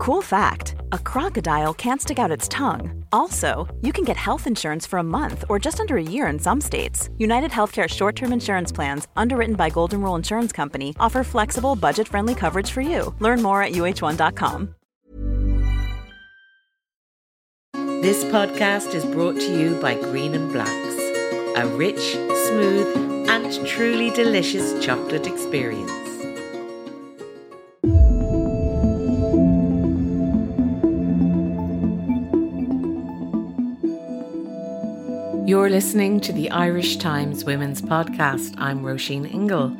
Cool fact a crocodile can't stick out its tongue. Also, you can get health insurance for a month or just under a year in some states. United Healthcare short term insurance plans, underwritten by Golden Rule Insurance Company, offer flexible, budget friendly coverage for you. Learn more at uh1.com. This podcast is brought to you by Green and Blacks, a rich, smooth, and truly delicious chocolate experience. You're listening to the Irish Times Women's Podcast. I'm Roisin Ingle.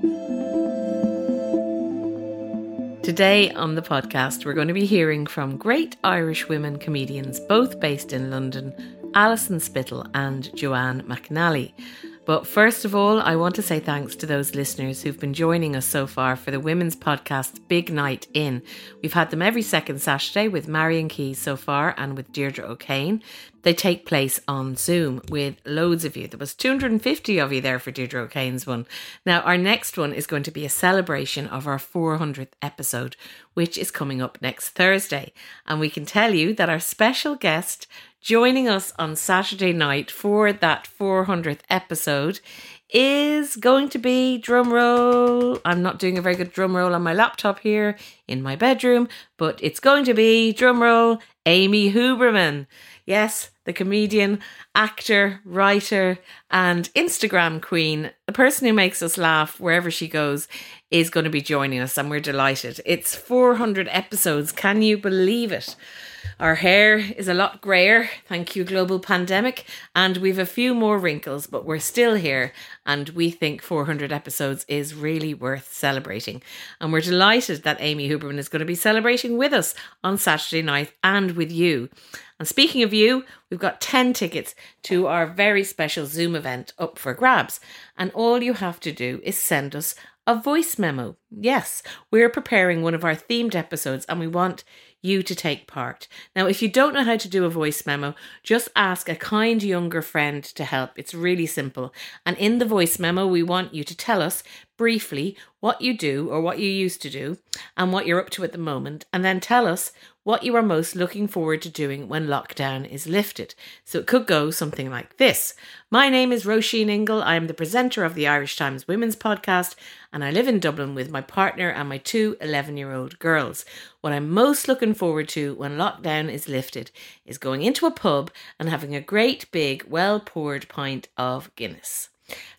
Today on the podcast, we're going to be hearing from great Irish women comedians, both based in London, Alison Spittle and Joanne McNally. But first of all, I want to say thanks to those listeners who've been joining us so far for the Women's Podcast Big Night In. We've had them every second Saturday with Marian Keyes so far and with Deirdre O'Kane. They take place on Zoom with loads of you. There was 250 of you there for Deirdre O'Kane's one. Now, our next one is going to be a celebration of our 400th episode, which is coming up next Thursday. And we can tell you that our special guest joining us on Saturday night for that 400th episode is going to be drum roll. I'm not doing a very good drum roll on my laptop here in my bedroom, but it's going to be drum roll Amy Huberman. Yes, the comedian, actor, writer, and Instagram queen, the person who makes us laugh wherever she goes, is going to be joining us, and we're delighted. It's 400 episodes. Can you believe it? Our hair is a lot grayer, thank you, global pandemic, and we've a few more wrinkles, but we're still here, and we think 400 episodes is really worth celebrating. And we're delighted that Amy Huberman is going to be celebrating with us on Saturday night and with you. And speaking of you, we've got 10 tickets to our very special Zoom event up for grabs. And all you have to do is send us a voice memo. Yes, we're preparing one of our themed episodes and we want you to take part. Now, if you don't know how to do a voice memo, just ask a kind younger friend to help. It's really simple. And in the voice memo, we want you to tell us briefly what you do or what you used to do and what you're up to at the moment, and then tell us what you are most looking forward to doing when lockdown is lifted. So it could go something like this My name is Roisin Ingle. I am the presenter of the Irish Times Women's Podcast, and I live in Dublin with my partner and my two 11 year old girls. What I'm most looking forward to when lockdown is lifted is going into a pub and having a great big, well poured pint of Guinness.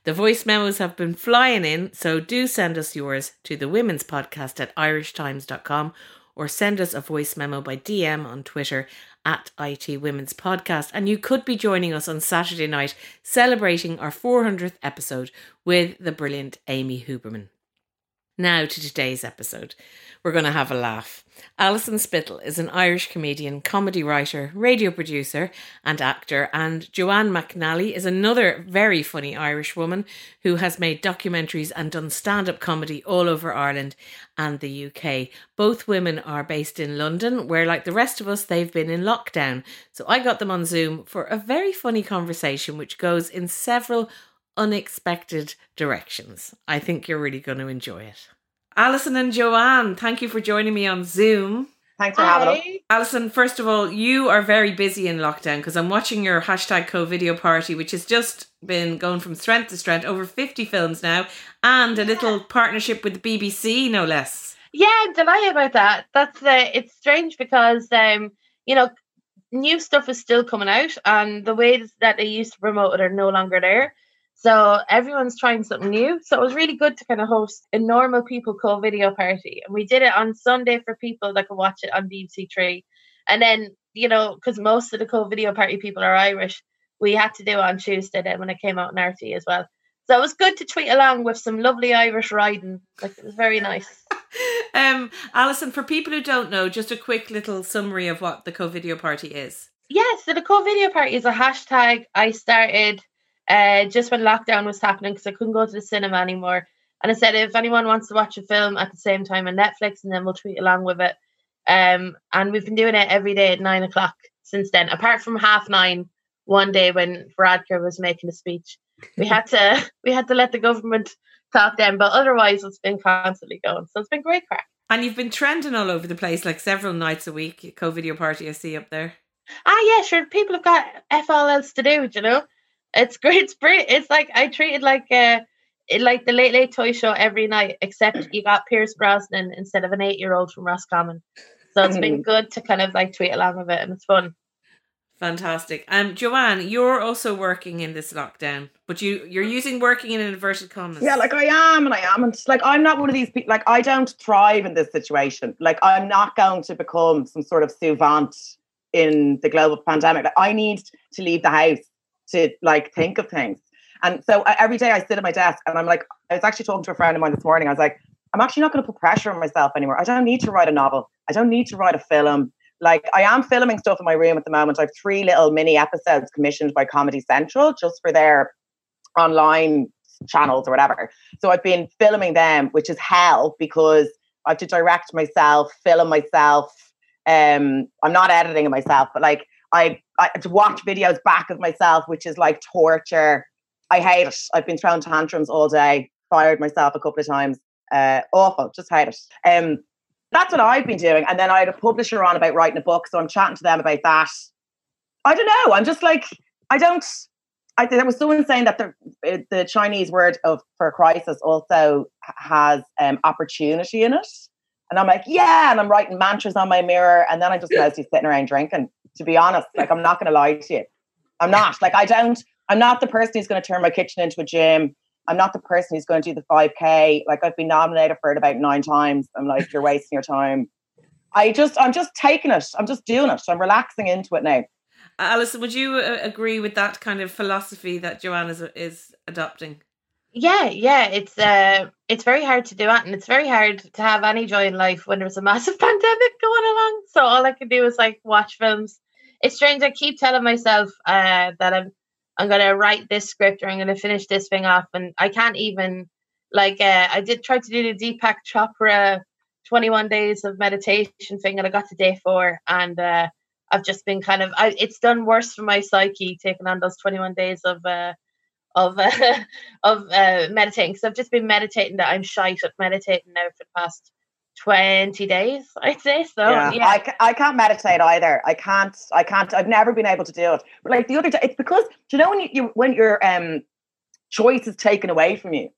The voice memos have been flying in, so do send us yours to the women's podcast at irishtimes.com or send us a voice memo by DM on Twitter at IT Women's Podcast. And you could be joining us on Saturday night celebrating our 400th episode with the brilliant Amy Huberman. Now to today's episode. We're going to have a laugh. Alison Spittle is an Irish comedian, comedy writer, radio producer, and actor, and Joanne McNally is another very funny Irish woman who has made documentaries and done stand up comedy all over Ireland and the UK. Both women are based in London, where, like the rest of us, they've been in lockdown. So I got them on Zoom for a very funny conversation, which goes in several unexpected directions. I think you're really going to enjoy it. Alison and Joanne, thank you for joining me on Zoom. Thanks for having us. Alison, first of all, you are very busy in lockdown because I'm watching your hashtag co video party, which has just been going from strength to strength, over 50 films now, and a little partnership with the BBC, no less. Yeah, I'm delighted about that. That's uh, it's strange because um, you know, new stuff is still coming out, and the ways that they used to promote it are no longer there. So everyone's trying something new. So it was really good to kind of host a normal people co video party. And we did it on Sunday for people that could watch it on BBC Three. And then, you know, because most of the co video party people are Irish, we had to do it on Tuesday then when it came out in RTE as well. So it was good to tweet along with some lovely Irish riding. Like it was very nice. um, Alison, for people who don't know, just a quick little summary of what the co video party is. Yeah, so the co video party is a hashtag I started uh, just when lockdown was happening because I couldn't go to the cinema anymore. And I said, if anyone wants to watch a film at the same time on Netflix, and then we'll tweet along with it. Um, and we've been doing it every day at nine o'clock since then, apart from half nine one day when Varadkar was making a speech. We had to we had to let the government talk then, but otherwise it's been constantly going. So it's been great crack. And you've been trending all over the place, like several nights a week. Co video party I see up there. Ah, yeah, sure. People have got f all else to do. You know, it's great. It's great. It's like I treat it like uh, like the Late Late Toy Show every night, except you got Pierce Brosnan instead of an eight year old from Roscommon. So it's been good to kind of like tweet along with it, and it's fun. Fantastic. Um, Joanne, you're also working in this lockdown, but you you're using working in inverted commas. Yeah, like I am, and I am, and like I'm not one of these people. Like I don't thrive in this situation. Like I'm not going to become some sort of savant in the global pandemic. Like, I need to leave the house to like think of things. And so every day I sit at my desk and I'm like, I was actually talking to a friend of mine this morning. I was like, I'm actually not going to put pressure on myself anymore. I don't need to write a novel. I don't need to write a film like I am filming stuff in my room at the moment. I have three little mini episodes commissioned by Comedy Central just for their online channels or whatever. So I've been filming them, which is hell because I have to direct myself, film myself. Um, I'm not editing it myself, but like I, I to watch videos back of myself, which is like torture. I hate it. I've been throwing tantrums all day, fired myself a couple of times. Uh, awful, just hate it. Um, that's what I've been doing. And then I had a publisher on about writing a book. So I'm chatting to them about that. I don't know. I'm just like, I don't. I, think there was someone saying that the uh, the Chinese word of for crisis also has um, opportunity in it, and I'm like, yeah, and I'm writing mantras on my mirror, and then I'm just mostly sitting around drinking. To be honest, like I'm not going to lie to you, I'm not. Like I don't. I'm not the person who's going to turn my kitchen into a gym. I'm not the person who's going to do the 5K. Like I've been nominated for it about nine times. I'm like, you're wasting your time. I just, I'm just taking it. I'm just doing it. I'm relaxing into it now. Alison, would you uh, agree with that kind of philosophy that Joanne is, is adopting? Yeah, yeah, it's uh, it's very hard to do that, and it's very hard to have any joy in life when there's a massive pandemic going along. So all I can do is like watch films. It's strange. I keep telling myself uh, that I'm I'm gonna write this script or I'm gonna finish this thing off, and I can't even like uh, I did try to do the Deepak Chopra 21 days of meditation thing, and I got to day four, and uh, I've just been kind of I, it's done worse for my psyche taking on those 21 days of uh, of uh, of uh, meditating. So I've just been meditating that I'm shite at meditating now for the past 20 days i'd say so yeah, yeah. I, I can't meditate either i can't i can't i've never been able to do it but like the other day it's because you know when you, you when your um choice is taken away from you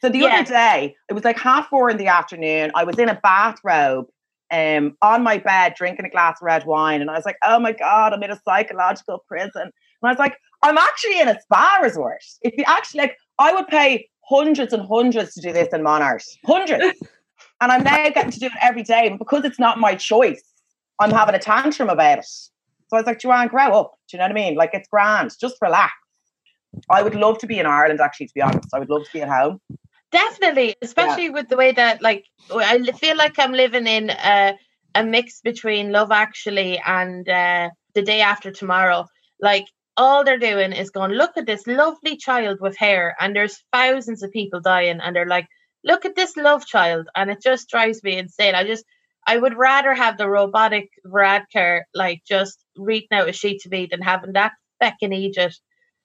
so the yeah. other day it was like half four in the afternoon i was in a bathrobe um on my bed drinking a glass of red wine and i was like oh my god i'm in a psychological prison and i was like i'm actually in a spa resort if you actually like i would pay hundreds and hundreds to do this in Monart hundreds And I'm now getting to do it every day. But because it's not my choice, I'm having a tantrum about it. So I was like, Joanne, grow up. Do you know what I mean? Like, it's grand. Just relax. I would love to be in Ireland, actually, to be honest. I would love to be at home. Definitely, especially yeah. with the way that, like, I feel like I'm living in a, a mix between Love Actually and uh, The Day After Tomorrow. Like, all they're doing is going, look at this lovely child with hair, and there's thousands of people dying, and they're like, look at this love child and it just drives me insane. I just i would rather have the robotic Varadkar like just reading out a sheet to me than having that feckin' egypt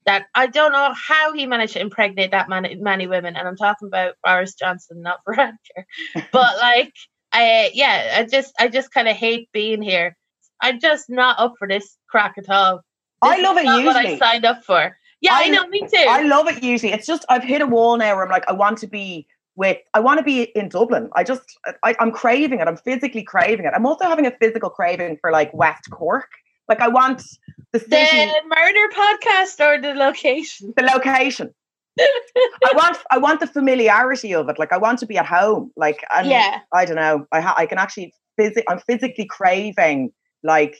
that i don't know how he managed to impregnate that many, many women and i'm talking about boris johnson not Varadkar but like i yeah i just i just kind of hate being here. I'm just not up for this crack at all I love it usually. What I signed up for. Yeah, I, I, know, me too. I love it usually. It's just I've hit a wall now where I'm like, I want to be with I want to be in Dublin. I just I, am craving it. I'm physically craving it. I'm also having a physical craving for like West Cork. Like I want the city, the murder podcast or the location. The location. I want I want the familiarity of it. Like I want to be at home. Like and yeah. I don't know. I ha- I can actually phys- I'm physically craving like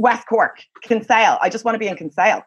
West Cork, Kinsale. I just want to be in Kinsale.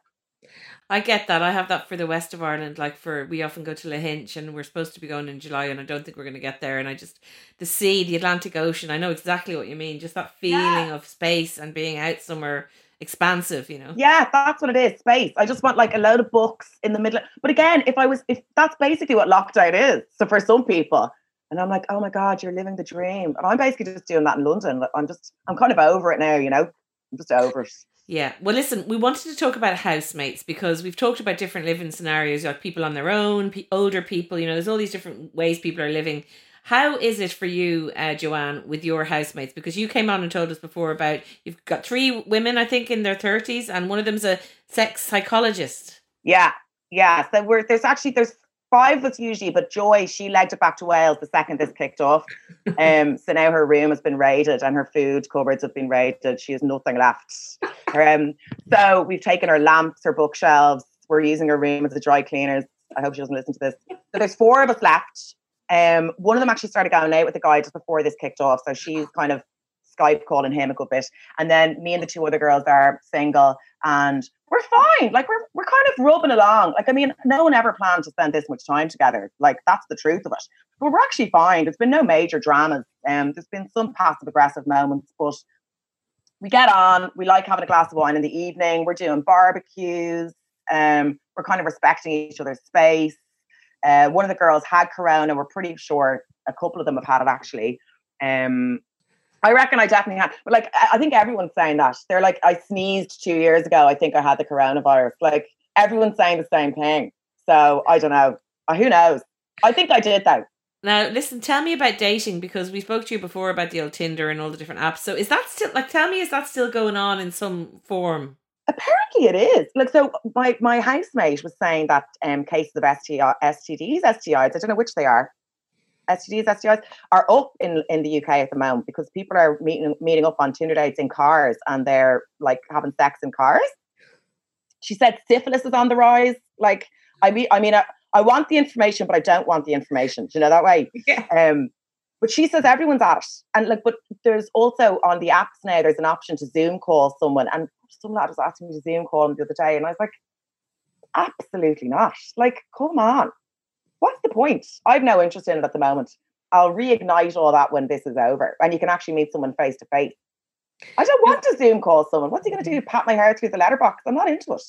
I get that. I have that for the west of Ireland. Like for we often go to Lahinch, and we're supposed to be going in July, and I don't think we're going to get there. And I just the sea, the Atlantic Ocean. I know exactly what you mean. Just that feeling yeah. of space and being out somewhere expansive. You know. Yeah, that's what it is. Space. I just want like a load of books in the middle. But again, if I was, if that's basically what lockdown is. So for some people, and I'm like, oh my god, you're living the dream. And I'm basically just doing that in London. I'm just, I'm kind of over it now. You know, I'm just over it. Yeah. Well, listen, we wanted to talk about housemates because we've talked about different living scenarios, like people on their own, pe- older people, you know, there's all these different ways people are living. How is it for you, uh, Joanne, with your housemates? Because you came on and told us before about you've got three women, I think, in their thirties, and one of them's a sex psychologist. Yeah, yeah. So we're there's actually there's five was usually, but Joy she legged it back to Wales the second this kicked off. Um, so now her room has been raided and her food cupboards have been raided. She has nothing left. Um, so we've taken her lamps, her bookshelves. We're using her room as a dry cleaners. I hope she doesn't listen to this. So there's four of us left. Um, one of them actually started going out with the guy just before this kicked off, so she's kind of Skype calling him a good bit. And then me and the two other girls are single and we're fine. Like we're we're kind of rubbing along. Like I mean, no one ever planned to spend this much time together. Like that's the truth of it. But we're actually fine. There's been no major dramas. Um, there's been some passive aggressive moments, but we get on. We like having a glass of wine in the evening. We're doing barbecues. Um, we're kind of respecting each other's space. Uh, one of the girls had corona. We're pretty sure a couple of them have had it actually. Um, I reckon I definitely had, but like I think everyone's saying that. They're like, I sneezed two years ago. I think I had the coronavirus. Like everyone's saying the same thing. So I don't know. Uh, who knows? I think I did though. Now, listen, tell me about dating because we spoke to you before about the old Tinder and all the different apps. So is that still like tell me is that still going on in some form? Apparently it is. Like so my my housemate was saying that um cases of STI, STDs, STIs, I don't know which they are, STDs, STIs are up in, in the UK at the moment because people are meeting meeting up on Tinder dates in cars and they're like having sex in cars. She said syphilis is on the rise. Like I mean, I mean, I, I want the information, but I don't want the information. Do you know that way? Yeah. Um, but she says everyone's at it, and like, but there's also on the apps now. There's an option to Zoom call someone, and some lad was asking me to Zoom call him the other day, and I was like, absolutely not. Like, come on what's the point? I've no interest in it at the moment. I'll reignite all that when this is over and you can actually meet someone face to face. I don't want to Zoom call someone. What's he going to do? Pat my hair through the letterbox? I'm not into it.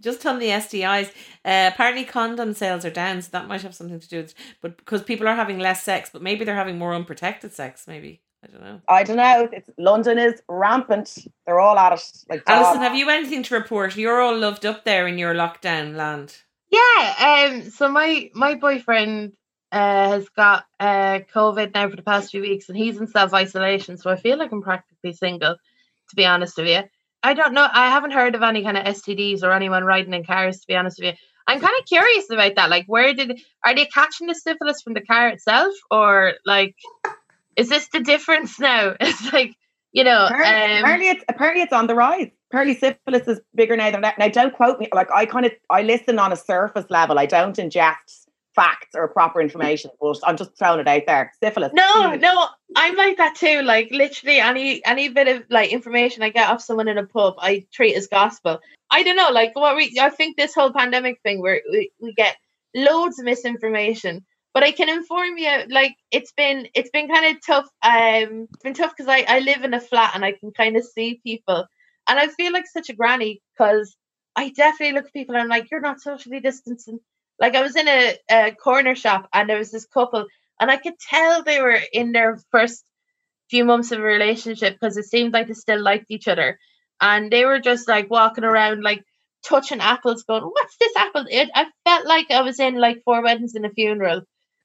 Just on the STIs, uh, apparently condom sales are down, so that might have something to do with. It. But because people are having less sex, but maybe they're having more unprotected sex. Maybe I don't know. I don't know. It's London is rampant. They're all at it. Like Alison, have you anything to report? You're all loved up there in your lockdown land. Yeah, um, so my my boyfriend uh, has got uh, COVID now for the past few weeks, and he's in self isolation. So I feel like I'm practically single, to be honest with you. I don't know. I haven't heard of any kind of STDs or anyone riding in cars. To be honest with you, I'm kind of curious about that. Like, where did are they catching the syphilis from the car itself, or like, is this the difference now? It's like you know, apparently, um, apparently it's apparently it's on the rise. Apparently syphilis is bigger now than that. Now don't quote me. Like I kind of I listen on a surface level. I don't ingest facts or proper information, but I'm just throwing it out there. Syphilis. No, no, I'm like that too. Like literally any any bit of like information I get off someone in a pub, I treat as gospel. I don't know, like what we I think this whole pandemic thing where we, we get loads of misinformation but I can inform you like it's been it's been kind of tough. Um, it's been tough because I I live in a flat and I can kind of see people, and I feel like such a granny because I definitely look at people and I'm like, you're not socially distancing. Like I was in a, a corner shop and there was this couple, and I could tell they were in their first few months of a relationship because it seemed like they still liked each other, and they were just like walking around like touching apples, going, "What's this apple?" It, I felt like I was in like four weddings and a funeral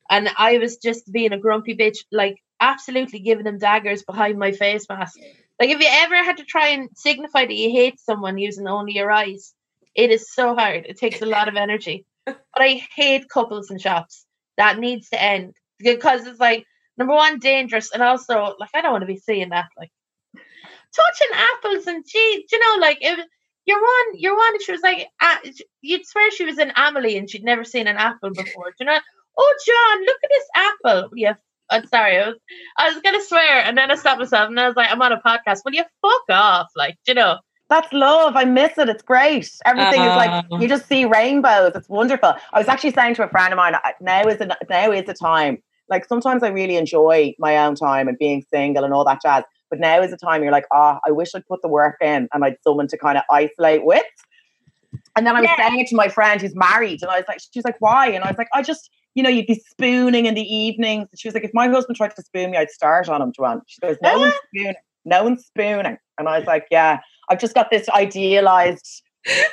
and I was just being a grumpy bitch, like absolutely giving them daggers behind my face mask. Like if you ever had to try and signify that you hate someone using only your eyes, it is so hard. It takes a lot of energy. But I hate couples in shops. That needs to end because it's like number one dangerous, and also like I don't want to be seeing that like touching apples and gee, you know, like if you're one, you're one. She was like, uh, you'd swear she was an Amelie and she'd never seen an apple before. Do you know? oh John, look at this apple. Yeah, I'm sorry. I was I was gonna swear and then I stopped myself and I was like, I'm on a podcast. Will you fuck off? Like, you know. That's love. I miss it. It's great. Everything uh, is like uh-huh. you just see rainbows. It's wonderful. I was actually saying to a friend of mine, now is the now is the time. Like sometimes I really enjoy my own time and being single and all that jazz. But now is the time you're like, oh, I wish I'd put the work in and I'd someone to kind of isolate with. And then I was yeah. saying it to my friend who's married, and I was like, she was like, why? And I was like, I just you know, you'd be spooning in the evenings. She was like, if my husband tried to spoon me, I'd start on him, Joanne. She goes, no one's spooning. No one's spooning. And I was like, yeah, I've just got this idealized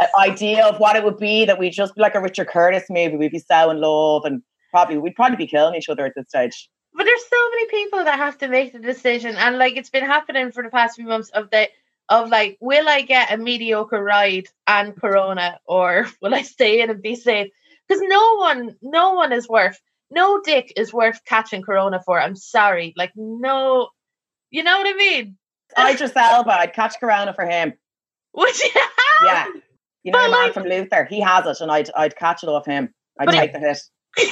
uh, idea of what it would be that we'd just be like a Richard Curtis movie. We'd be so in love and probably, we'd probably be killing each other at this stage. but there's so many people that have to make the decision, and like it's been happening for the past few months of the of like, will I get a mediocre ride and Corona, or will I stay in and be safe? Because no one, no one is worth, no dick is worth catching Corona for. I'm sorry, like no, you know what I mean? Idris Elba, oh, I'd catch Corona for him. Would you? Yeah, you know But, the man like- from Luther. He has it, and I'd I'd catch it off him. I'd But it- take the hit.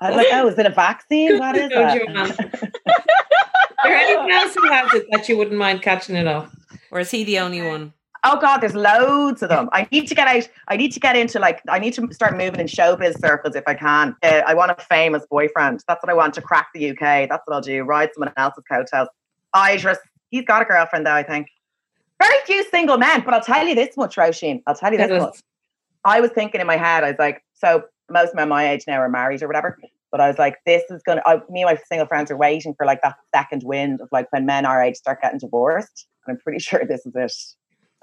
I was like, oh, is it a vaccine? What is that? There anyone else who has it that you wouldn't mind catching it off? Or is he the only one? Oh God, there's loads of them. I need to get out. I need to get into like. I need to start moving in showbiz circles if I can. Uh, I want a famous boyfriend. That's what I want to crack the UK. That's what I'll do. Ride someone else's coattails. Idris, he's got a girlfriend though. I think. Very few single men, but I'll tell you this much, Roisin. I'll tell you this Tell much. I was thinking in my head, I was like, so most men my age now are married or whatever. But I was like, this is gonna. I, me and my single friends are waiting for like that second wind of like when men our age start getting divorced. And I'm pretty sure this is it.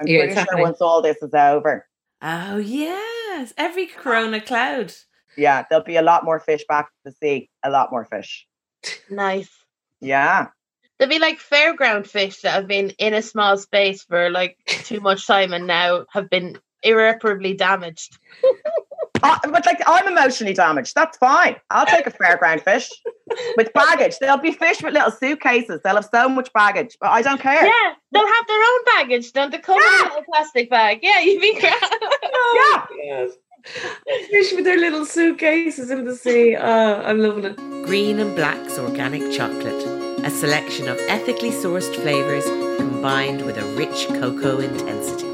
I'm Yeah, pretty it's sure once all this is over, Oh, yes. Every corona cloud. yeah, there'll be a lot more fish back to the sea. A lot more fish. nice. Yeah. There'll be like fairground fish that have been in a small space for like too much time and now have been irreparably damaged. Uh, but like, I'm emotionally damaged. That's fine. I'll take a fairground fish with baggage. There'll be fish with little suitcases. They'll have so much baggage, but I don't care. Yeah, they'll have their own baggage, don't they? Come in a little plastic bag. Yeah, you'd be grand. Yeah. Yes. Fish with their little suitcases in the sea. Oh, I'm loving it. Green and Black's organic chocolate, a selection of ethically sourced flavours combined with a rich cocoa intensity.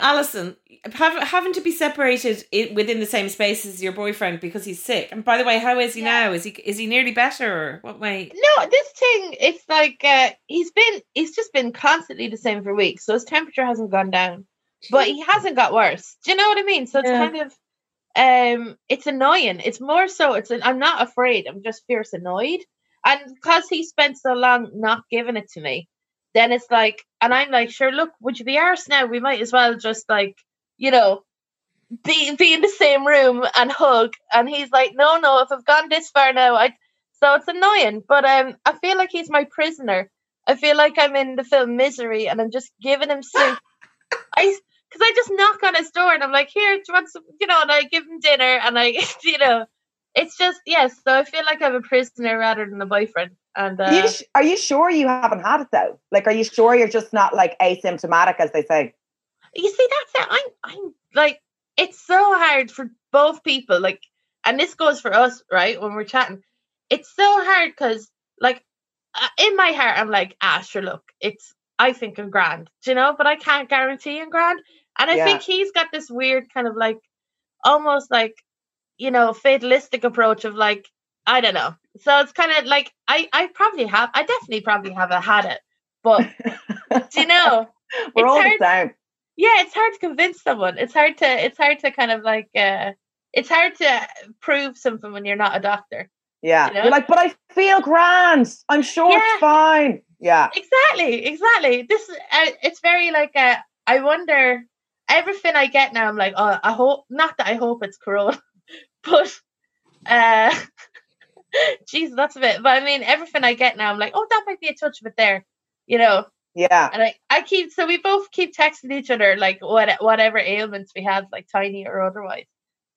Alison, have, having to be separated within the same space as your boyfriend because he's sick. And by the way, how is he Yeah. now? Is he is he nearly better? Or what way? No, this thing, it's like uh, he's been, he's just been constantly the same for weeks. So his temperature hasn't gone down, but he hasn't got worse. Do you know what I mean? So it's Yeah. kind of, um, it's annoying. It's more so, it's, an, I'm not afraid. I'm just fierce annoyed. And because he spent so long not giving it to me, then it's like, and I'm like, sure, look, would you be arse now? We might as well just like, you know, be be in the same room and hug. And he's like, no, no, if I've gone this far now, I. So it's annoying, but um, I feel like he's my prisoner. I feel like I'm in the film Misery, and I'm just giving him soup. I because I just knock on his door and I'm like, here, do you want some? You know, and I give him dinner, and I, you know, it's just yes. So I feel like I'm a prisoner rather than a boyfriend. And Are, you, uh, sh- are you sure you haven't had it though? Like, are you sure you're just not like asymptomatic, as they say? You see that's it. I'm i'm like it's so hard for both people like and this goes for us right when we're chatting. It's so hard because like uh, in my heart i'm like ah sure look it's i think i'm grand do you know? But i can't guarantee i'm grand. And i Yeah. think he's got this weird kind of like almost like you know fatalistic approach of like i don't know. So it's kind of like i i probably have i definitely probably have a had it but do you know? We're all hard- the same. Yeah it's hard to convince someone it's hard to it's hard to kind of like uh it's hard to prove something when you're not a doctor Yeah. You know? You're like, but I feel grand. I'm sure Yeah. it's fine. Yeah. exactly exactly this uh, it's very like uh, i wonder everything i get now i'm like oh i hope not that i hope it's corona but uh Jesus, that's a bit. But I mean, everything I get now, I'm like, oh, that might be a touch of it there, you know. Yeah. And I, I keep so we both keep texting each other like what whatever ailments we have, like tiny or otherwise.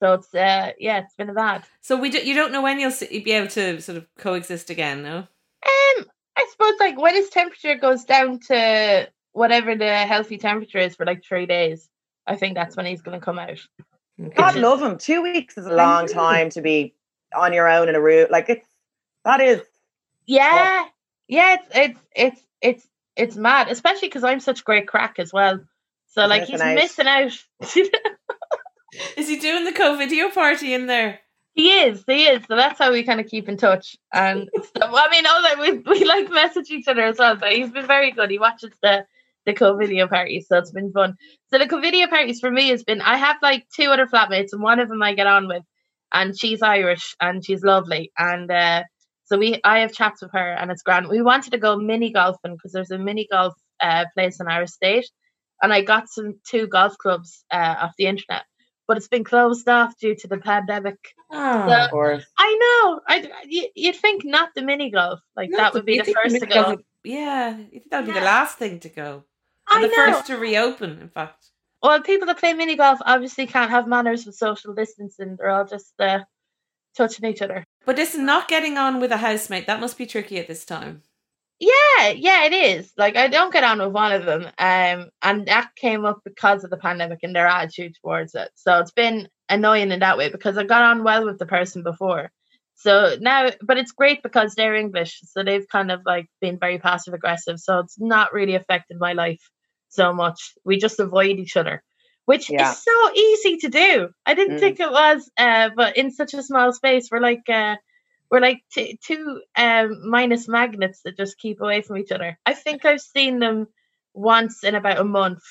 So it's uh yeah, it's been a bad. So we do, you don't know when you'll s- be able to sort of coexist again, no? Um, I suppose like when his temperature goes down to whatever the healthy temperature is for like three days, I think that's when he's gonna come out. God love him. Two weeks is a long time to be on your own in a room. Like it's that is Yeah, yeah, it's it's it's it's it's mad, especially because I'm such great crack as well. So He's like he's missing out. missing out. Is he doing the co-video party in there? He is, he is. So that's how we kind of keep in touch. And so, I mean, all that we we like message each other as well. But he's been very good. He watches the the co-video parties, so it's been fun. So the co-video parties for me has been I have like two other flatmates, and one of them I get on with, and she's Irish and she's lovely. And uh, so we I have chats with her, and it's grand. We wanted to go mini golfing because there's a mini golf uh, place in our estate, and I got some two golf clubs uh, off the internet. but it's been closed off due to the pandemic. Oh, So- Of course. I know. I you, you'd think not the mini golf like that would be the first to go. would- Yeah, you think that would be the last thing to go. I And the know. first to reopen, in fact. Well, people that play mini golf obviously can't have manners with social distancing. They're all just uh, touching each other. But listen, not getting on with a housemate, that must be tricky at this time. Yeah, yeah, it is. Like I don't get on with one of them, um, and that came up because of the pandemic and their attitude towards it. So it's been annoying in that way because I got on well with the person before. So now, but it's great because they're English, so they've kind of like been very passive aggressive. So it's not really affected my life so much. We just avoid each other, which Yeah. is so easy to do. I didn't Mm. think it was, uh, but in such a small space, we're like. Uh, we're like t- two um, minus magnets that just keep away from each other. I think I've seen them once in about a month.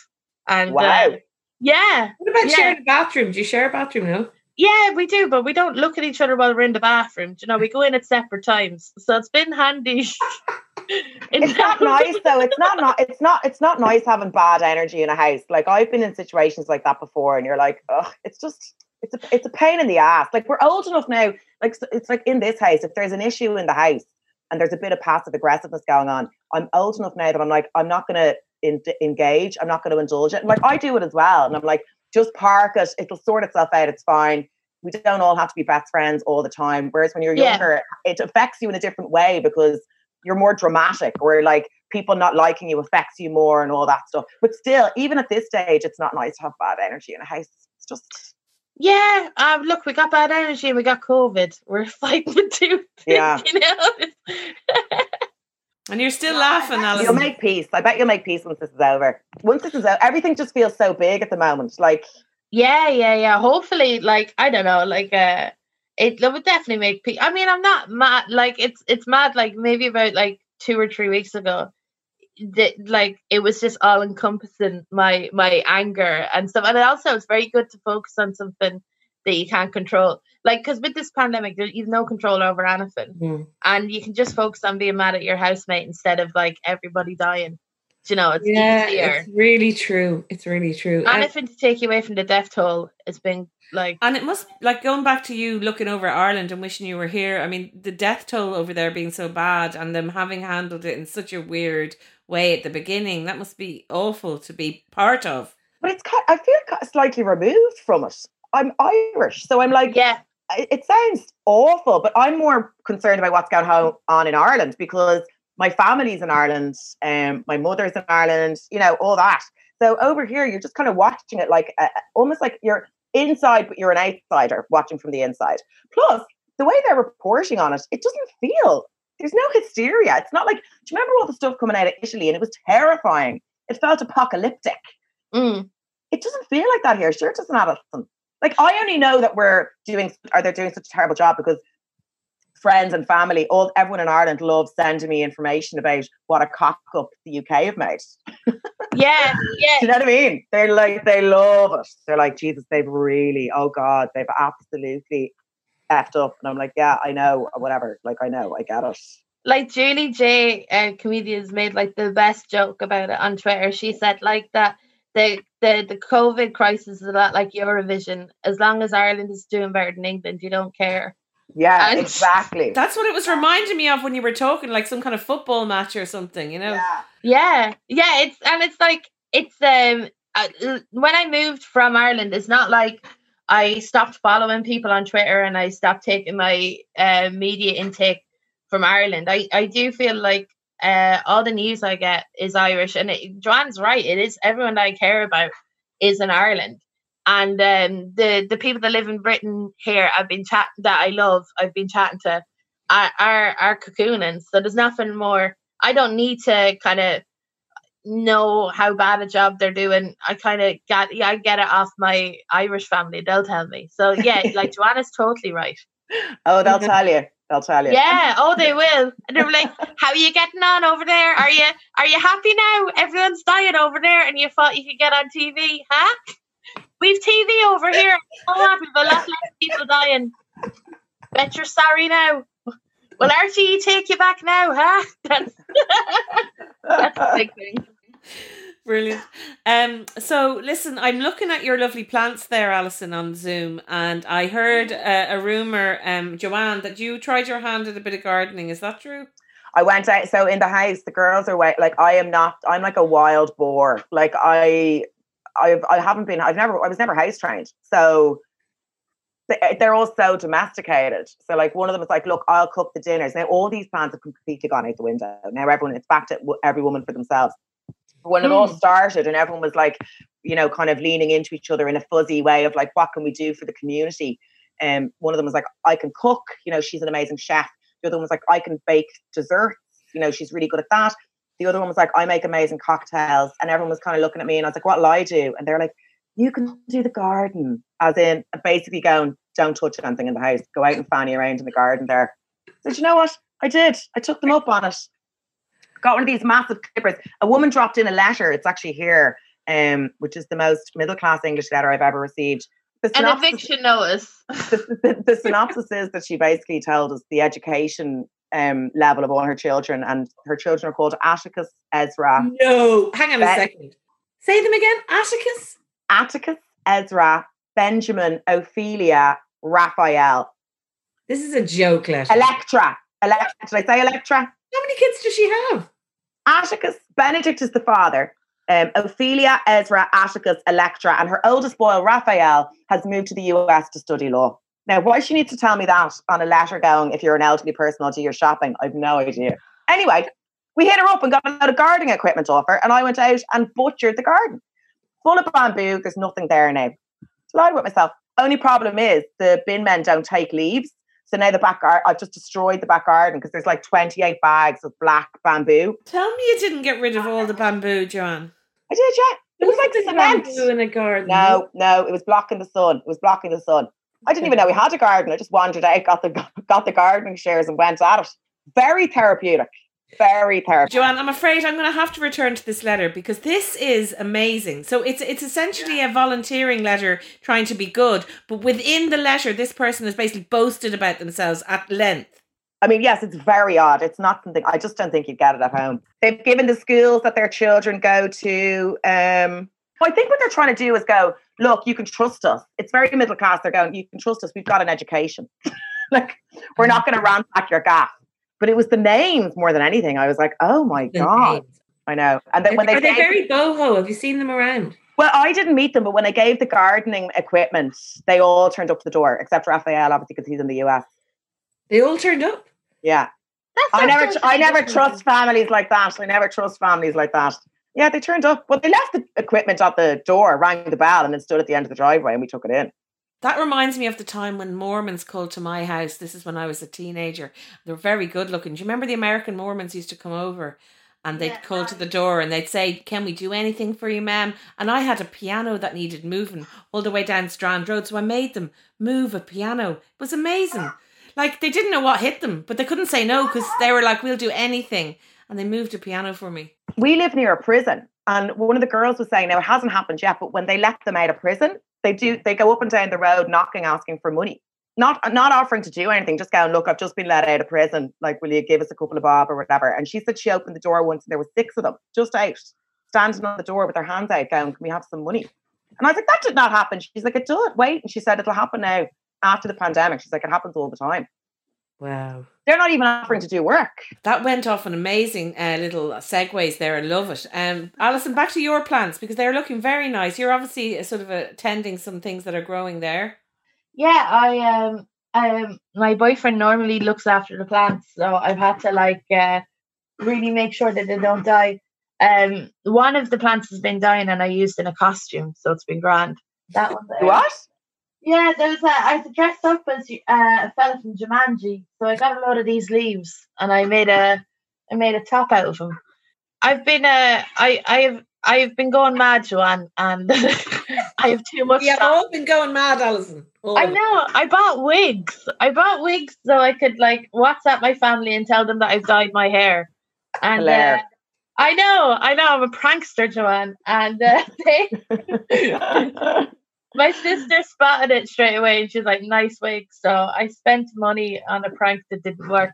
And Wow. uh, yeah, What about Yeah. sharing a bathroom? Do you share a bathroom now? yeah, we do, but we don't look at each other while we're in the bathroom. Do You know, we go in at separate times, so it's been handy. It's not nice though. It's not not it's not it's not nice having bad energy in a house. Like I've been in situations like that before, and you're like, oh, it's just it's a it's a pain in the ass. Like we're old enough now. Like it's like in this house, if there's an issue in the house and there's a bit of passive aggressiveness going on, I'm old enough now that I'm like, I'm not gonna in, engage. I'm not gonna indulge it. And like I do it as well, and I'm like, just park it. It'll sort itself out. It's fine. We don't all have to be best friends all the time. Whereas when you're Yeah. younger, it affects you in a different way because you're more dramatic or like people not liking you affects you more and all that stuff. But still, even at this stage, it's not nice to have bad energy in a house. It's just yeah, um, look, we got bad energy and we got COVID. We're fighting with two. Yeah. you know. And you're still laughing, Alice. you'll make peace. I bet you'll make peace once this is over. Once this is over, everything just feels so big at the moment. Like Yeah, yeah, yeah. Hopefully, like I don't know, like uh, it, it would definitely make people. I mean, I'm not mad. Like it's it's mad. Like maybe about like two or three weeks ago, that like it was just all encompassing my my anger and stuff. And it also, it's very good to focus on something that you can't control. Like because with this pandemic, there, you've no control over anything, Mm. and you can just focus on being mad at your housemate instead of like everybody dying. Do you know, it's Yeah, easier. it's really true. It's really true. And, Anything to take you away from the death toll has been like and it must like going back to you looking over Ireland and wishing you were here. I mean, the death toll over there being so bad and them having handled it in such a weird way at the beginning. That must be awful to be part of. but it's kind I feel kind of slightly removed from it. I'm Irish, so I'm like, yeah. it, it sounds awful, but I'm more concerned about what's going on in Ireland because my family's in Ireland, um, my mother's in Ireland, you know, all that. So over here, you're just kind of watching it like uh, almost like you're inside, but you're an outsider watching from the inside. Plus, the way they're reporting on it, it doesn't feel. There's no hysteria. It's not like. Do you remember all the stuff coming out of Italy, and it was terrifying. It felt apocalyptic Mm. it doesn't feel like that here. Sure, it doesn't, Alison. Like I only know that we're doing, or they're doing such a terrible job because friends and family, all everyone in Ireland loves sending me information about what a cock up the UK have made. Yeah, Do yeah. you know what I mean? They're like, they love it. They're like, Jesus, they've really, oh God, they've absolutely effed up. And I'm like, yeah, I know, whatever. Like, I know, I get it. Like Julie Jay, uh, comedians made like the best joke about it on Twitter. She said like that the the the COVID crisis is a lot like Eurovision. As long as Ireland is doing better than England, you don't care. Yeah, And- exactly. That's what it was reminding me of when you were talking, like some kind of football match or something, you know? Yeah. Yeah, yeah. It's and it's like it's um uh, when I moved from Ireland, it's not like I stopped following people on Twitter and I stopped taking my uh, media intake from Ireland. I I do feel like uh all the news I get is Irish, and it, Joanne's right. It is everyone I care about is in Ireland. And um, the the people that live in Britain here, I've been chat that I love. I've been chatting to are are, are cocooning. So there's nothing more. I don't need to kind of know how bad a job they're doing. I kind of get yeah, I get it off my Irish family. They'll tell me. So yeah, like Joanna's totally right. Oh, they'll tell you. They'll tell you. Yeah. Oh, they will. And they're like, "How are you getting on over there? Are you are you happy now? Everyone's dying over there, and you thought you could get on TV, huh? We've TV over here. So happy, but lot less people dying. Bet you're sorry now. Will RTE take you back now, huh? That's, that's the big thing. Brilliant. Um, so listen, I'm looking at your lovely plants there, Alison, on Zoom, and I heard uh, a rumor, um, Joanne, that you tried your hand at a bit of gardening. Is that true? I went out. So in the house, the girls are wait. Like I am not. I'm like a wild boar. Like I, I've, I haven't been. I've never. I was never house trained. So they- they're all so domesticated. So like one of them was like, "Look, I'll cook the dinners." Now all these plans have completely gone out the window. Now everyone, it's back to every woman for themselves. When it all started, and everyone was like, you know, kind of leaning into each other in a fuzzy way of like, what can we do for the community? And um, one of them was like, I can cook. You know, she's an amazing chef. The other one was like, I can bake desserts. You know, she's really good at that. The other one was like, I make amazing cocktails. And everyone was kind of looking at me and I was like, what'll I do? And they're like, you can do the garden. As in, basically going, don't touch anything in the house. Go out and fanny around in the garden there. So, you know what? I did. I took them up on it. Got one of these massive clippers. A woman dropped in a letter. It's actually here, um, which is the most middle class English letter I've ever received. The An eviction notice. the, the, the synopsis is that she basically told us the education um, level of all her children, and her children are called Atticus, Ezra, No. Hang on a second. Say them again. Atticus? Atticus, Ezra, Benjamin, Ophelia, Raphael, This is a joke letter. Electra. Electra. Did I say Electra? How many kids does she have? Atticus, Benedict is the father. Um, Ophelia, Ezra, Atticus, Electra, and her oldest boy, Raphael, has moved to the US to study law. Now, why she needs to tell me that on a letter going, if you're an elderly person, I'll do your shopping, I've no idea. Anyway, we hit her up and got a lot of gardening equipment offer, and I went out and butchered the garden. Full of bamboo, there's nothing there now. Delighted with myself. Only problem is the bin men don't take leaves. So now the back garden, I've just destroyed the back garden because there's like 28 bags of black bamboo. Tell me you didn't get rid of all the bamboo, John. I did, yeah. It was like cement. bamboo in a garden. No, no, it was blocking the sun. It was blocking the sun. I didn't even know we had a garden. I just wandered out, got the got the gardening shares, and went at it. Very therapeutic. Very therapeutic. Joanne, I'm afraid I'm going to have to return to this letter because this is amazing. So it's it's essentially a volunteering letter trying to be good, but within the letter, this person has basically boasted about themselves at length. I mean, yes, it's very odd. It's not something I just don't think you'd get it at home. They've given the schools that their children go to. Um, I think what they're trying to do is go, look, you can trust us. It's very middle class. They're going, you can trust us. We've got an education. like, we're not going to mm-hmm. ransack your gaff. But it was the names more than anything. I was like, oh my god, I know. And then when they Are they very boho? Have you seen them around? well, I didn't meet them, but when I gave the gardening equipment, they all turned up to the door, except Raphael, obviously, because he's in the US. They all turned up. Yeah. That's I never, I never trust families like that. I never trust families like that. Yeah, they turned up. Well, they left the equipment at the door, rang the bell, and then stood at the end of the driveway, and we took it in. That reminds me of the time when Mormons called to my house. This is when I was a teenager. They were very good looking. Do you remember the American Mormons used to come over and they'd Yeah. call to the door and they'd say, Can we do anything for you, ma'am? And I had a piano that needed moving all the way down Strand Road. So I made them move a piano. It was amazing. Like they didn't know what hit them, but they couldn't say no because they were like, We'll do anything. And they moved a piano for me. We live near a prison, and one of the girls was saying, now it hasn't happened yet, but when they let them out of prison, they do they go up and down the road knocking, asking for money. Not not offering to do anything, just going, look, I've just been let out of prison. Like, will you give us a couple of bob or whatever? And she said she opened the door once and there were six of them just out, standing on the door with their hands out, going, Can we have some money? And I was like, That did not happen. She's like, It did. Wait. And she said, It'll happen now after the pandemic. She's like, It happens all the time. Wow. They're not even offering to do work. That went off an amazing uh, little segues there. I love it. Um, Alison, back to your plants because they're looking very nice. You're obviously uh, sort of attending some things that are growing there. Yeah, I um um my boyfriend normally looks after the plants, so I've had to like uh really make sure that they don't die. Um one of the plants has been dying and I used in a costume, so it's been grand. That one there. What? Yeah, there was a, I was dressed up as uh, a fella from Jumanji, so I got a lot of these leaves and I made a I made a top out of them. I've been uh I I have I've been going mad, Joanne, and I have too much. Yeah, stuff. all been going mad, Alison. All I know. I bought wigs. I bought wigs so I could like WhatsApp my family and tell them that I've dyed my hair. And uh, I know, I know, I'm a prankster, Joanne. And uh, they, my sister spotted it straight away, and she's like, "Nice wig." So I spent money on a prank that didn't work.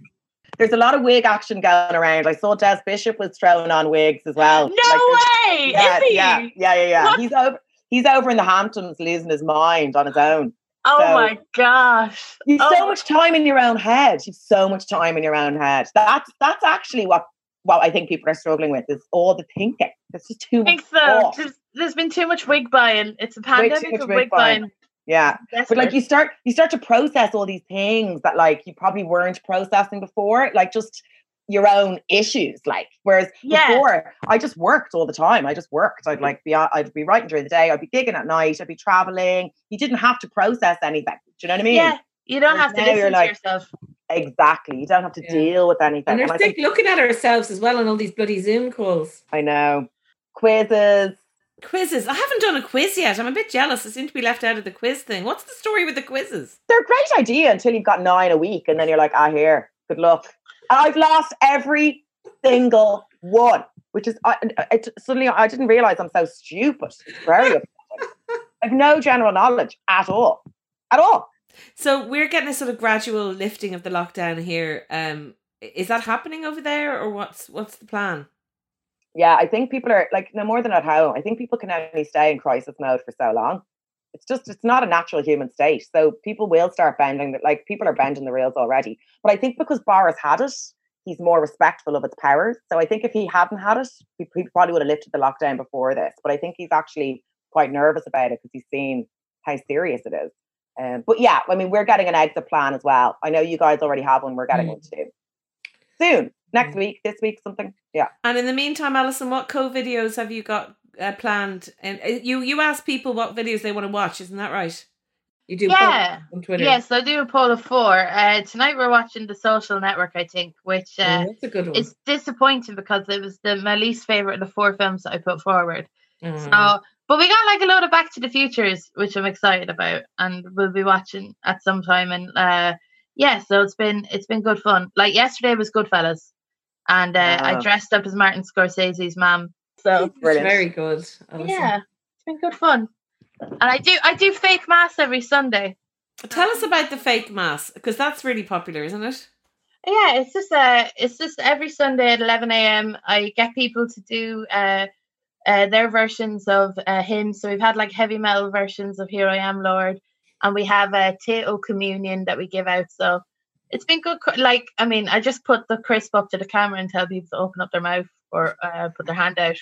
There's a lot of wig action going around. I saw Des Bishop was throwing on wigs as well. No Like, way! yeah, Is he? yeah, yeah, yeah, yeah. What? He's over. He's over in the Hamptons, losing his mind on his own. Oh So- my gosh! You've Oh. so much time in your own head. You've so much time in your own head. That's that's actually what what I think people are struggling with is all the thinking. There's just too I much think so. thought. There's, there's been too much wig buying. It's a Way too pandemic much of wig wig buying. buying. Yeah. But like you start you start to process all these things that like you probably weren't processing before, like just your own issues. Like whereas Yeah. before I just worked all the time. I just worked. I'd like be I'd be writing during the day, I'd be gigging at night, I'd be traveling. You didn't have to process anything. Do you know what I mean? yeah, you don't Whereas have to now you're listen to like- yourself. Exactly. You don't have to Yeah. deal with anything. And And we're I sick think looking at ourselves as well on all these bloody Zoom calls. I know. Quizzes. Quizzes. I haven't done a quiz yet. I'm a bit jealous. I seem to be left out of the quiz thing. What's the story with the quizzes? They're a great idea until you've got nine a week, and then you're like, ah, here, good luck. And I've lost every single one, which is I, I, suddenly I didn't realize I'm so stupid. Very. I've no general knowledge at all, at all. So we're getting a sort of gradual lifting of the lockdown here. Um, is that happening over there, or what's what's the plan? Yeah, I think people are like no more than at home. I think people can only stay in crisis mode for so long. It's just it's not a natural human state. So people will start bending that like people are bending the rails already. But I think because Boris had it, he's more respectful of its powers. So I think if he hadn't had it, he, he probably would have lifted the lockdown before this. But I think he's actually quite nervous about it because he's seen how serious it is. Um, but yeah, I mean, we're getting an exit plan as well. I know you guys already have one. We're getting Mm. one too. Soon, next Mm. week, this week, something. Yeah. And in the meantime, Alison, what co videos have you got uh, planned? And uh, you you ask people what videos they want to watch, isn't that right? You do Yeah. on Twitter. Yes, I do a poll of four. Uh, tonight we're watching The Social Network, I think, which uh, Oh, that's a good one. is disappointing because it was the my least favorite of the four films that I put forward. Mm. So, but we got like a load of Back to the Futures, which I'm excited about, and we'll be watching at some time. And uh, yeah, so it's been it's been good fun. Like yesterday was Goodfellas, and uh, I dressed up as Martin Scorsese's mom. So It's Brilliant. very good. Alison. yeah, it's been good fun. And I do I do fake mass every Sunday. Tell us about the fake mass because that's really popular, isn't it? Yeah, it's just uh it's just every Sunday at eleven AM I get people to do uh uh their versions of uh hymns. So we've had like heavy metal versions of Here I Am Lord and we have a Tayto communion that we give out. So it's been good like I mean I just put the crisp up to the camera and tell people to open up their mouth or uh, put their hand out.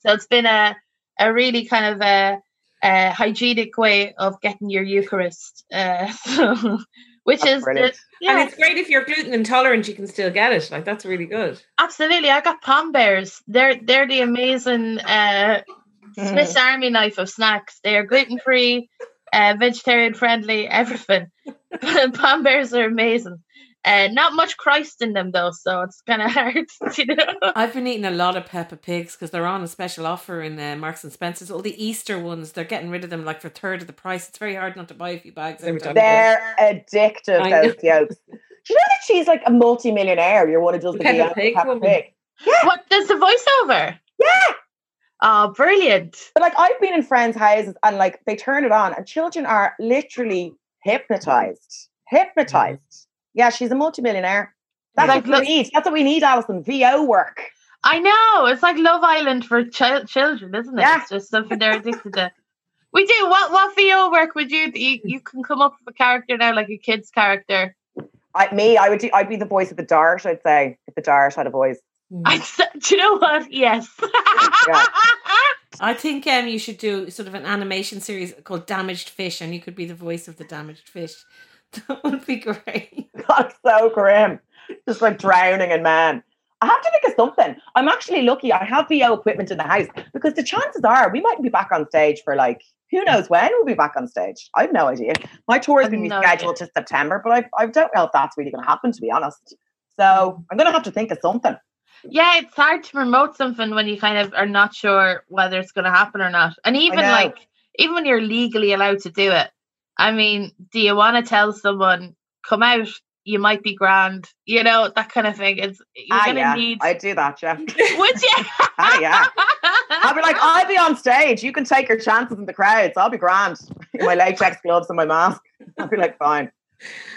So it's been a a really kind of a, a hygienic way of getting your Eucharist. Uh so which That's is the- yeah. And it's great if you're gluten intolerant, you can still get it. Like that's really good. Absolutely, I got Pom-Bears. They're they're the amazing uh, Swiss Army knife of snacks. They are gluten free, uh, vegetarian friendly, everything. Pom-Bears are amazing. Uh, not much Christ in them though, so it's kind of hard. You know? I've been eating a lot of Peppa Pigs because they're on a special offer in uh, Marks and Spencers. All the Easter ones, they're getting rid of them like for a third of the price. It's very hard not to buy a few bags every time. They're addictive, I know. those jokes. Do you know that she's like a multi-millionaire? You're one of those The the Peppa Peppa Pig Peppa woman. Pig. What does the voiceover? Yeah. Oh, brilliant! But like I've been in friends' houses and like they turn it on and children are literally hypnotized. Hypnotized. Yeah, she's a multi-millionaire. That's Like, what we need. That's what we need, Alison. VO work. I know it's like Love Island for ch- children, isn't it? Yeah. It's just something they're addicted to. We do. What what VO work would you, you? You can come up with a character now, like a kid's character. I, me, I would do. I'd be the voice of the Dart. I'd say if the Dart had a voice. I do you know what? Yes. I think um, you should do sort of an animation series called Damaged Fish, and you could be the voice of the damaged fish. That would be great. That's so grim. Just like drowning in man. I have to think of something. I'm actually lucky. I have VO equipment in the house because the chances are we might be back on stage for like who knows when we'll be back on stage. I have no idea. My tour is I've going to be no scheduled to September, but I, I don't know if that's really going to happen. To be honest, so I'm going to have to think of something. yeah, it's hard to promote something when you kind of are not sure whether it's going to happen or not. And even like, even when you're legally allowed to do it, I mean, do you want to tell someone, come out, you might be grand, you know, that kind of thing? It's, you're Ah, going to yeah, need. I'd do that, yeah. Would you? Ah, yeah. I'll be like, I'll be on stage. You can take your chances in the crowds. I'll be grand in my latex gloves and my mask. I'll be like, fine.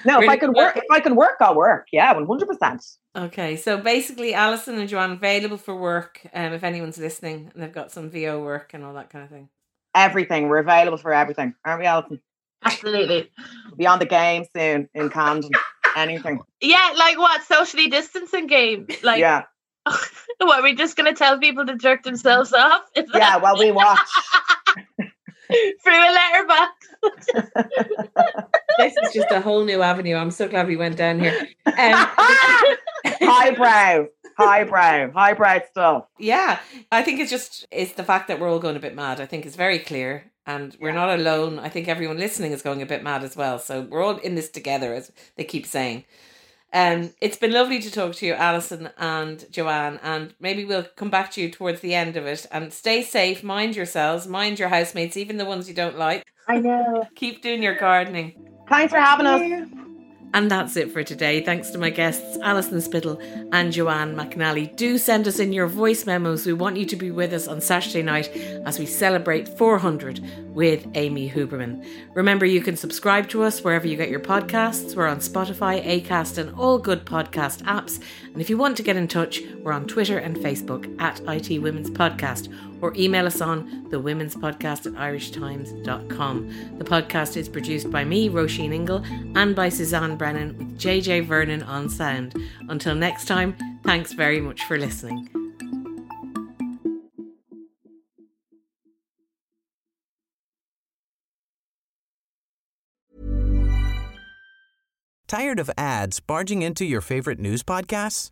No, if I could work, if I could work, I'll work. Yeah, one hundred percent. Okay, so basically, Alison and Joanne available for work. Um, if anyone's listening and they've got some VO work and all that kind of thing. Everything. We're available for everything, aren't we, Alison? Absolutely. We'll be on the game soon in Camden. Anything. Yeah, like what socially distancing game? Like, yeah, what? We're just gonna tell people to jerk themselves off? Is yeah. that Well, we watch. through a letterbox? This is just a whole new avenue. I'm so glad we went down here. Um, highbrow, highbrow, highbrow stuff. yeah, I think it's just it's the fact that we're all going a bit mad. I think it's very clear, and we're not alone. I think everyone listening is going a bit mad as well. So we're all in this together, as they keep saying. Um, it's been lovely to talk to you, Alison and Joanne, and maybe we'll come back to you towards the end of it. And stay safe, mind yourselves, mind your housemates, even the ones you don't like. I know. Keep doing your gardening. Thanks for having us. And that's it for today. Thanks to my guests, Alison Spittle and Joanne McNally. Do send us in your voice memos. We want you to be with us on Saturday night as we celebrate 400 with Amy Huberman. Remember, you can subscribe to us wherever you get your podcasts. We're on Spotify, Acast, and all good podcast apps. And if you want to get in touch, we're on Twitter and Facebook at IT Women's Podcast or email us on the women's podcast at irishtimes.com. The podcast is produced by me, Roisin Ingle, and by Suzanne Brennan with JJ Vernon on sound. Until next time, thanks very much for listening. Tired of ads barging into your favorite news podcasts?